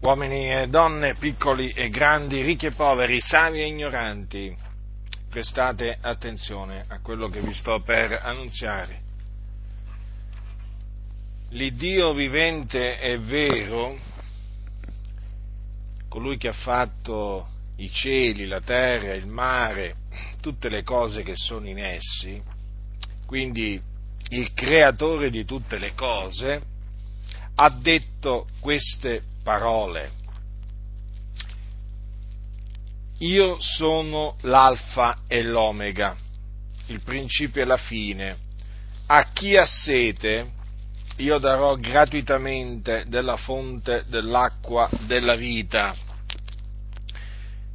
uomini e donne, piccoli e grandi, ricchi e poveri, savi e ignoranti, prestate attenzione a quello che vi sto per annunziare. L'Iddio vivente è vero, colui che ha fatto i cieli, la terra, il mare, tutte le cose che sono in essi, quindi il creatore di tutte le cose, ha detto queste parole. Io sono l'alfa e l'omega, il principio e la fine. A chi ha sete io darò gratuitamente della fonte dell'acqua della vita.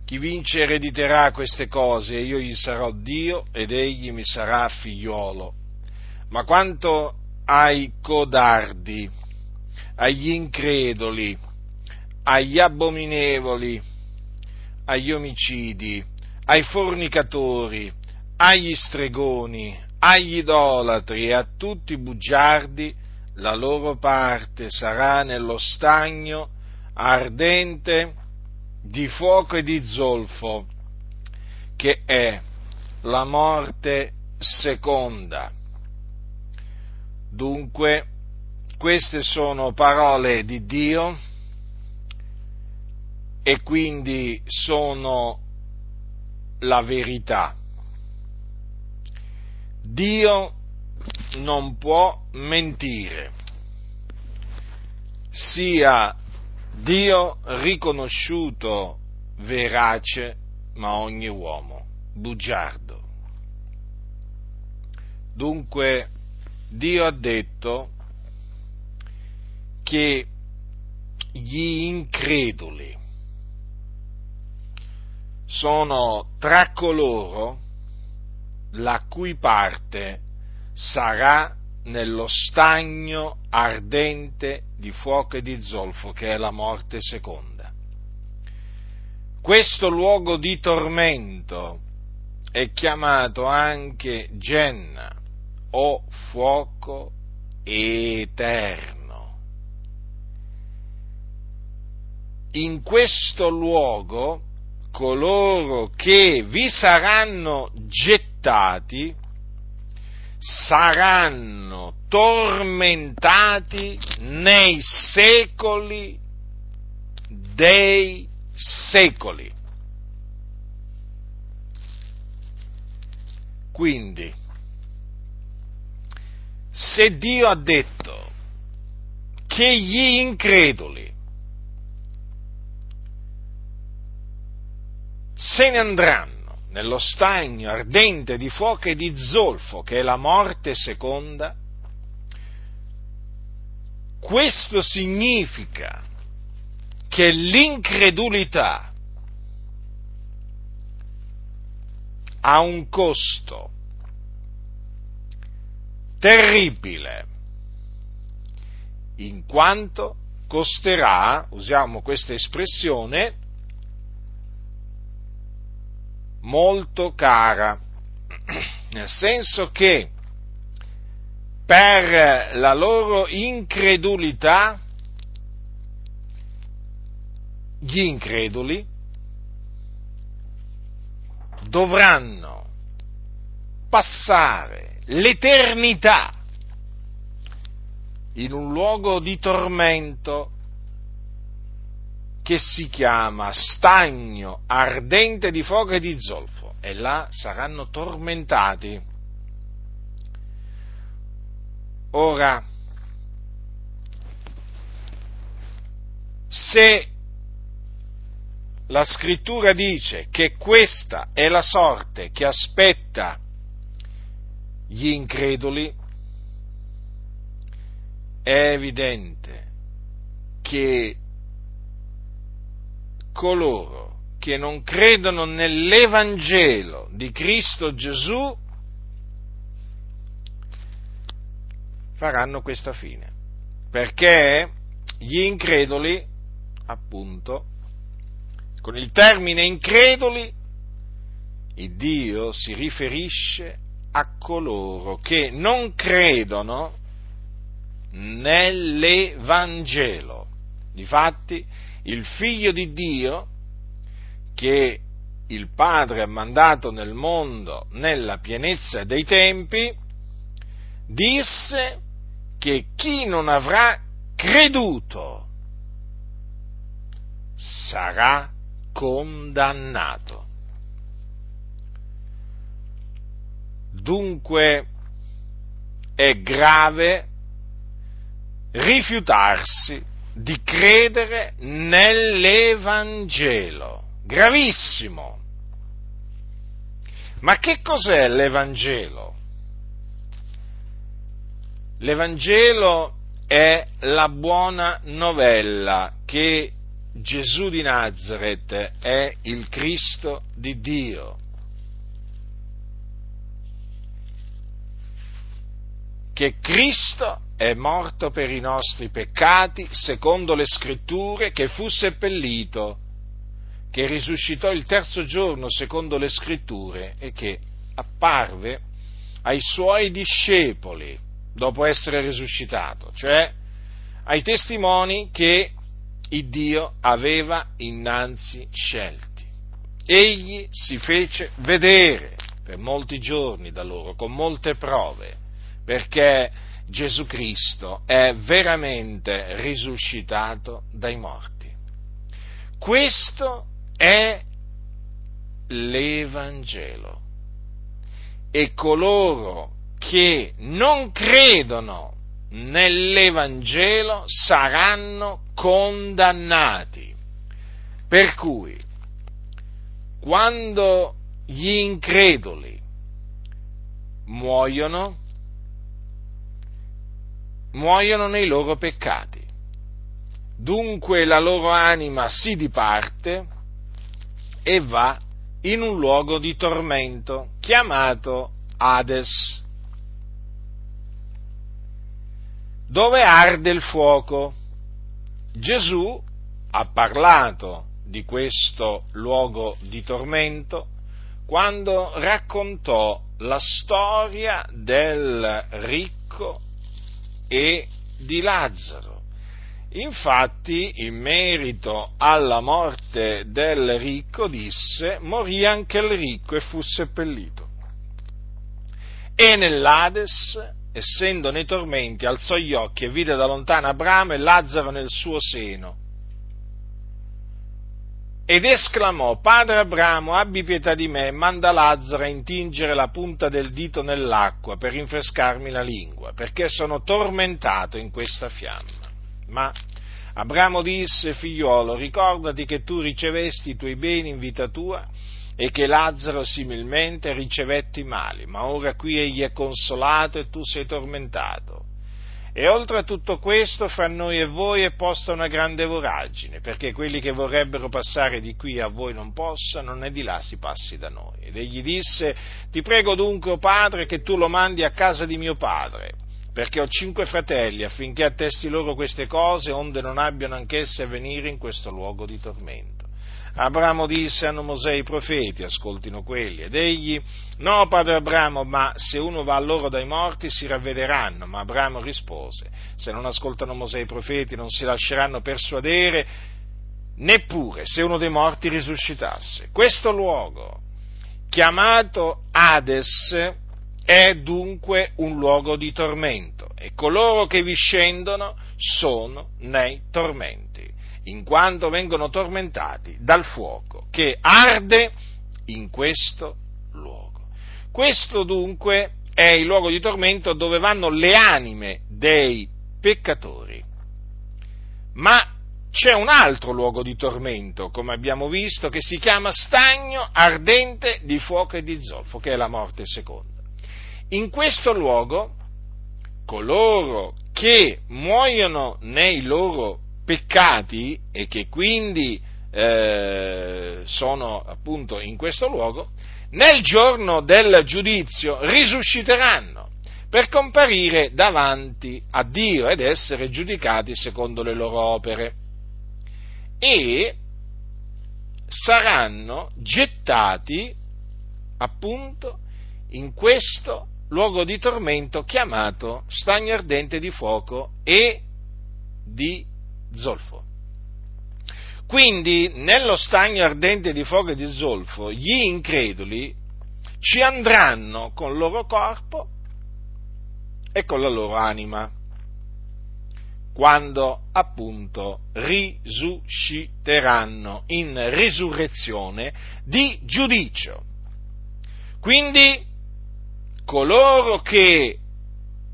Chi vince erediterà queste cose e io gli sarò Dio ed egli mi sarà figliuolo. Ma quanto ai codardi, agli increduli, agli abominevoli, agli omicidi, ai fornicatori, agli stregoni, agli idolatri e a tutti i bugiardi, la loro parte sarà nello stagno ardente di fuoco e di zolfo, che è la morte seconda. Dunque, queste sono parole di Dio e quindi sono la verità. Dio non può mentire, sia Dio riconosciuto verace, ma ogni uomo bugiardo. Dunque Dio ha detto che gli increduli sono tra coloro la cui parte sarà nello stagno ardente di fuoco e di zolfo, che è la morte seconda. Questo luogo di tormento è chiamato anche Genna o fuoco eterno. In questo luogo coloro che vi saranno gettati saranno tormentati nei secoli dei secoli. Quindi, se Dio ha detto che gli increduli se ne andranno nello stagno ardente di fuoco e di zolfo, che è la morte seconda, questo significa che l'incredulità ha un costo terribile, in quanto costerà, usiamo questa espressione, molto cara, nel senso che per la loro incredulità gli increduli dovranno passare l'eternità in un luogo di tormento che si chiama stagno ardente di fuoco e di zolfo e là saranno tormentati. Ora, se la scrittura dice che questa è la sorte che aspetta gli increduli, è evidente che coloro che non credono nell'Evangelo di Cristo Gesù faranno questa fine. Perché gli increduli, appunto, con il termine increduli, il Dio si riferisce a coloro che non credono nell'Evangelo Difatti, il figlio di Dio, che il Padre ha mandato nel mondo nella pienezza dei tempi, disse che chi non avrà creduto sarà condannato. Dunque è grave rifiutarsi di credere nell'Evangelo. Gravissimo. Ma che cos'è l'Evangelo? L'Evangelo è la buona novella che Gesù di Nazareth è il Cristo di Dio. Che Cristo è morto per i nostri peccati, secondo le scritture, che fu seppellito, che risuscitò il terzo giorno, secondo le scritture, e che apparve ai suoi discepoli dopo essere risuscitato, cioè ai testimoni che il Dio aveva innanzi scelti. Egli si fece vedere per molti giorni da loro, con molte prove, perché Gesù Cristo è veramente risuscitato dai morti. Questo è l'Evangelo. E coloro che non credono nell'Evangelo saranno condannati. Per cui, quando gli increduli muoiono, muoiono nei loro peccati. Dunque la loro anima si diparte e va in un luogo di tormento chiamato Hades, dove arde il fuoco. Gesù ha parlato di questo luogo di tormento quando raccontò la storia del ricco e di Lazzaro. Infatti, in merito alla morte del ricco, disse, morì anche il ricco e fu seppellito. E nell'Ades, essendo nei tormenti, alzò gli occhi e vide da lontano Abramo e Lazzaro nel suo seno. Ed esclamò, Padre Abramo, abbi pietà di me, manda Lazzaro a intingere la punta del dito nell'acqua per rinfrescarmi la lingua, perché sono tormentato in questa fiamma. Ma Abramo disse, figliuolo, ricordati che tu ricevesti i tuoi beni in vita tua e che Lazzaro similmente ricevette i mali, ma ora qui egli è consolato e tu sei tormentato. E oltre a tutto questo, fra noi e voi è posta una grande voragine, perché quelli che vorrebbero passare di qui a voi non possano, né di là si passi da noi. Ed egli disse, ti prego dunque, o padre, che tu lo mandi a casa di mio padre, perché ho cinque fratelli, affinché attesti loro queste cose, onde non abbiano anch'esse a venire in questo luogo di tormento. Abramo disse, hanno Mosè i profeti, ascoltino quelli. Ed egli, no padre Abramo, ma se uno va a loro dai morti si ravvederanno. Ma Abramo rispose, se non ascoltano Mosè i profeti non si lasceranno persuadere, neppure se uno dei morti risuscitasse. Questo luogo, chiamato Hades, è dunque un luogo di tormento e coloro che vi scendono sono nei tormenti in quanto vengono tormentati dal fuoco che arde in questo luogo. Questo dunque è il luogo di tormento dove vanno le anime dei peccatori. Ma c'è un altro luogo di tormento, come abbiamo visto, che si chiama stagno ardente di fuoco e di zolfo, che è la morte seconda. In questo luogo coloro che muoiono nei loro peccati e che quindi eh, sono appunto in questo luogo, nel giorno del giudizio risusciteranno per comparire davanti a Dio ed essere giudicati secondo le loro opere. E saranno gettati appunto in questo luogo di tormento chiamato stagno ardente di fuoco e di zolfo. Quindi, nello stagno ardente di fuoco e di zolfo, gli increduli ci andranno con il loro corpo e con la loro anima, quando appunto risusciteranno in risurrezione di giudicio. Quindi coloro che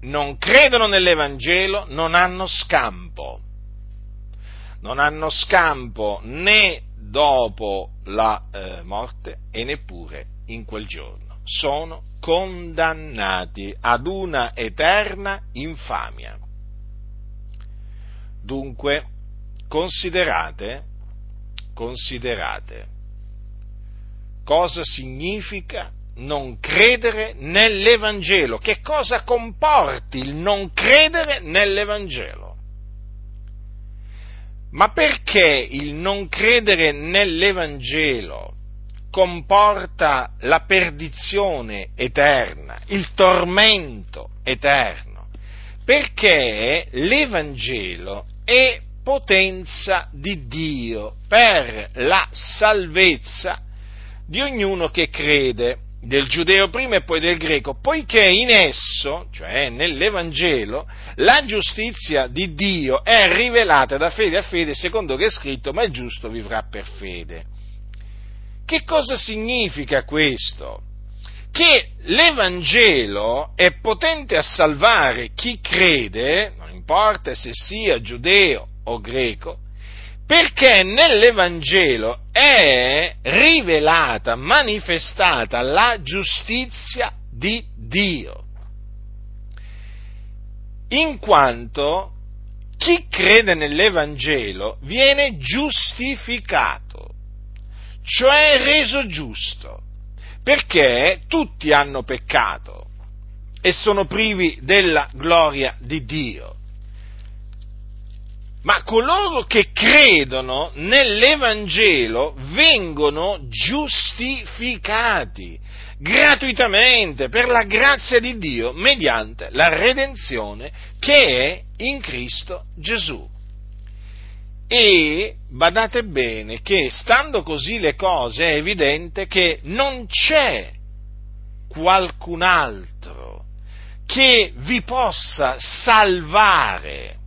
non credono nell'Evangelo non hanno scampo, non hanno scampo né dopo la eh, morte e neppure in quel giorno. Sono condannati ad una eterna infamia. Dunque, considerate, considerate cosa significa non credere nell'Evangelo, che cosa comporti il non credere nell'Evangelo. Ma perché il non credere nell'Evangelo comporta la perdizione eterna, il tormento eterno? Perché l'Evangelo è potenza di Dio per la salvezza di ognuno che crede del giudeo prima e poi del greco, poiché in esso, cioè nell'Evangelo, la giustizia di Dio è rivelata da fede a fede, secondo che è scritto, ma il giusto vivrà per fede. Che cosa significa questo? Che l'Evangelo è potente a salvare chi crede, non importa se sia giudeo o greco, perché nell'Evangelo è rivelata, manifestata la giustizia di Dio. In quanto chi crede nell'Evangelo viene giustificato, cioè reso giusto, perché tutti hanno peccato e sono privi della gloria di Dio ma coloro che credono nell'Evangelo vengono giustificati gratuitamente per la grazia di Dio mediante la redenzione che è in Cristo Gesù. E badate bene che stando così le cose è evidente che non c'è qualcun altro che vi possa salvare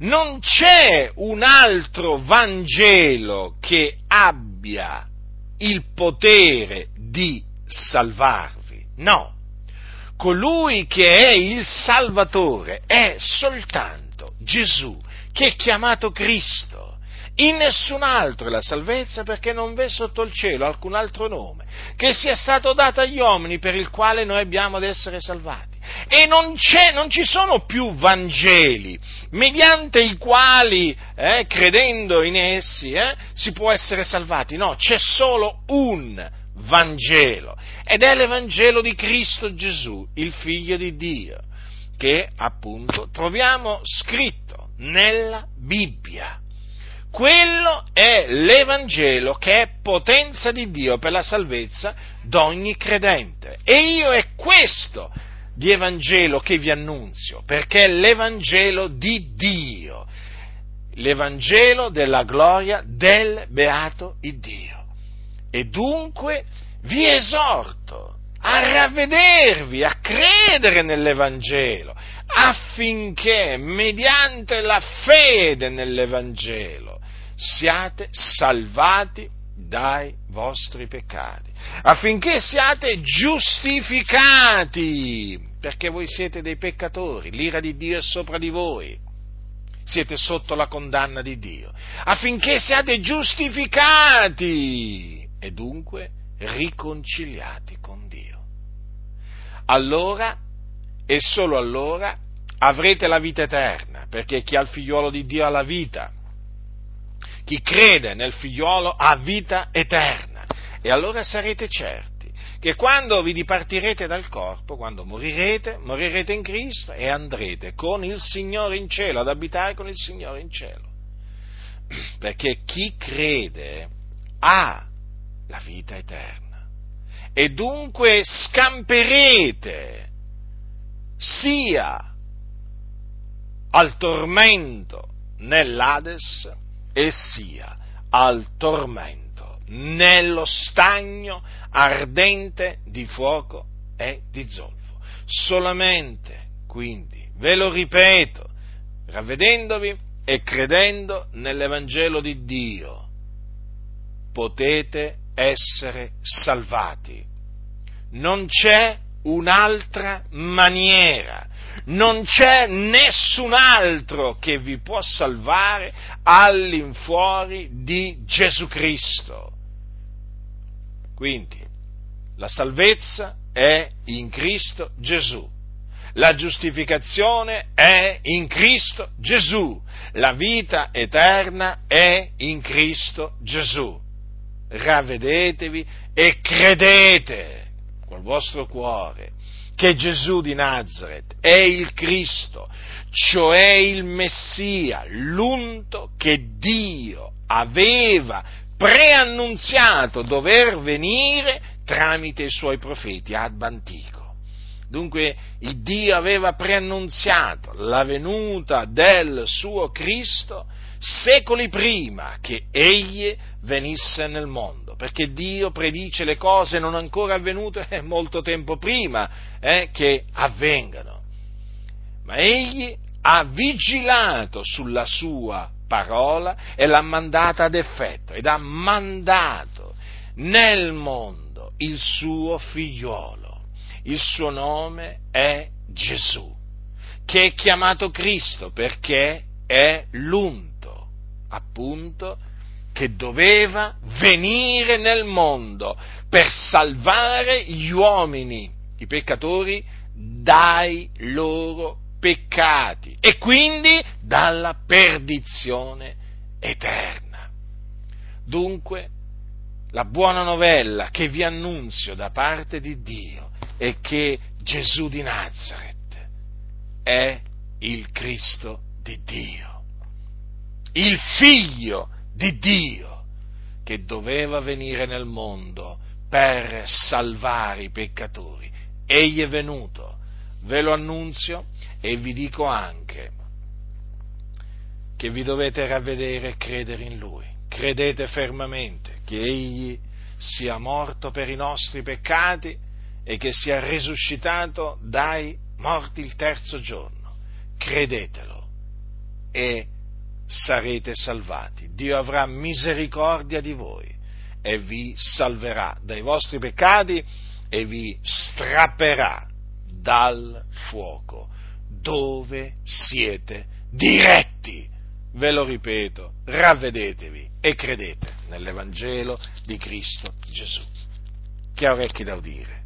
non c'è un altro Vangelo che abbia il potere di salvarvi. No, colui che è il Salvatore è soltanto Gesù, che è chiamato Cristo. In nessun altro è la salvezza perché non v'è sotto il cielo alcun altro nome che sia stato dato agli uomini per il quale noi abbiamo ad essere salvati e non, non, ci sono più Vangeli mediante i quali, eh, credendo in essi, eh, si può essere salvati. No, c'è solo un Vangelo ed è l'Evangelo di Cristo Gesù, il Figlio di Dio, che appunto troviamo scritto nella Bibbia. Quello è l'Evangelo che è potenza di Dio per la salvezza d'ogni credente. E io è questo di Evangelo che vi annunzio, perché è l'Evangelo di Dio, l'Evangelo della gloria del beato Dio. E dunque vi esorto a ravvedervi, a credere nell'Evangelo, affinché mediante la fede nell'Evangelo siate salvati dai vostri peccati, affinché siate giustificati, perché voi siete dei peccatori, l'ira di Dio è sopra di voi, siete sotto la condanna di Dio, affinché siate giustificati e dunque riconciliati con Dio. Allora e solo allora avrete la vita eterna, perché chi ha il figliuolo di Dio ha la vita chi crede nel figliuolo ha vita eterna. E allora sarete certi che quando vi dipartirete dal corpo, quando morirete, morirete in Cristo e andrete con il Signore in cielo, ad abitare con il Signore in cielo. Perché chi crede ha la vita eterna. E dunque scamperete sia al tormento nell'Ades e sia al tormento, nello stagno ardente di fuoco e di zolfo. Solamente, quindi, ve lo ripeto, ravvedendovi e credendo nell'Evangelo di Dio, potete essere salvati. Non c'è un'altra maniera, non c'è nessun altro che vi può salvare all'infuori di Gesù Cristo. Quindi la salvezza è in Cristo Gesù. La giustificazione è in Cristo Gesù. La vita eterna è in Cristo Gesù. Ravvedetevi e credete col vostro cuore che Gesù di Nazareth è il Cristo, cioè il Messia, l'unto che Dio aveva preannunziato dover venire tramite i suoi profeti ad antico. Dunque il Dio aveva preannunziato la venuta del suo Cristo secoli prima che egli venisse nel mondo, perché Dio predice le cose non ancora avvenute molto tempo prima eh, che avvengano. Ma egli ha vigilato sulla sua parola e l'ha mandata ad effetto ed ha mandato nel mondo il suo figliolo. Il suo nome è Gesù, che è chiamato Cristo perché è l'unto appunto, che doveva venire nel mondo per salvare gli uomini, i peccatori, dai loro peccati e quindi dalla perdizione eterna. Dunque, la buona novella che vi annunzio da parte di Dio è che Gesù di Nazareth è il Cristo di Dio il figlio di Dio che doveva venire nel mondo per salvare i peccatori. Egli è venuto, ve lo annunzio e vi dico anche che vi dovete ravvedere e credere in Lui. Credete fermamente che Egli sia morto per i nostri peccati e che sia risuscitato dai morti il terzo giorno. Credetelo e sarete salvati. Dio avrà misericordia di voi e vi salverà dai vostri peccati e vi strapperà dal fuoco dove siete diretti. Ve lo ripeto, ravvedetevi e credete nell'Evangelo di Cristo Gesù. Chi ha orecchi da udire,